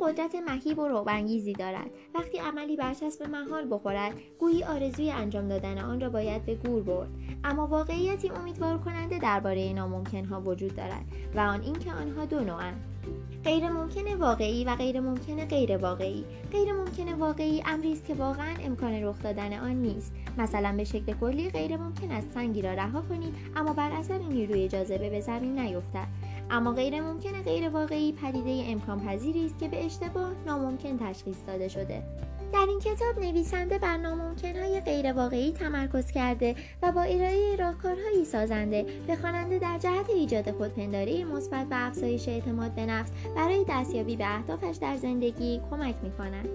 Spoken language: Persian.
قدرت مهیب و روبانگیزی دارد. وقتی عملی برچسب محال بخورد گویی آرزوی انجام دادن آن را باید به گور برد. اما واقعیتی امیدوار کننده درباره ناممکنها وجود دارد و آن اینکه آنها دو نوعند. غیر ممکن واقعی و غیر ممکن غیر واقعی غیر ممکن واقعی امری است که واقعا امکان رخ دادن آن نیست. مثلا به شکل کلی غیر ممکن است سنگی را رها کنید اما بر اثر نیروی جاذبه به زمین نیفتد. اما غیر ممکن غیر واقعی پدیده امکان پذیری است که به اشتباه ناممکن تشخیص داده شده. در این کتاب نویسنده بر ناممکنهای غیرواقعی تمرکز کرده و با ارائه راهکارهایی سازنده به خواننده در جهت ایجاد خودپنداری مثبت و افزایش اعتماد به نفس برای دستیابی به اهدافش در زندگی کمک می‌کنند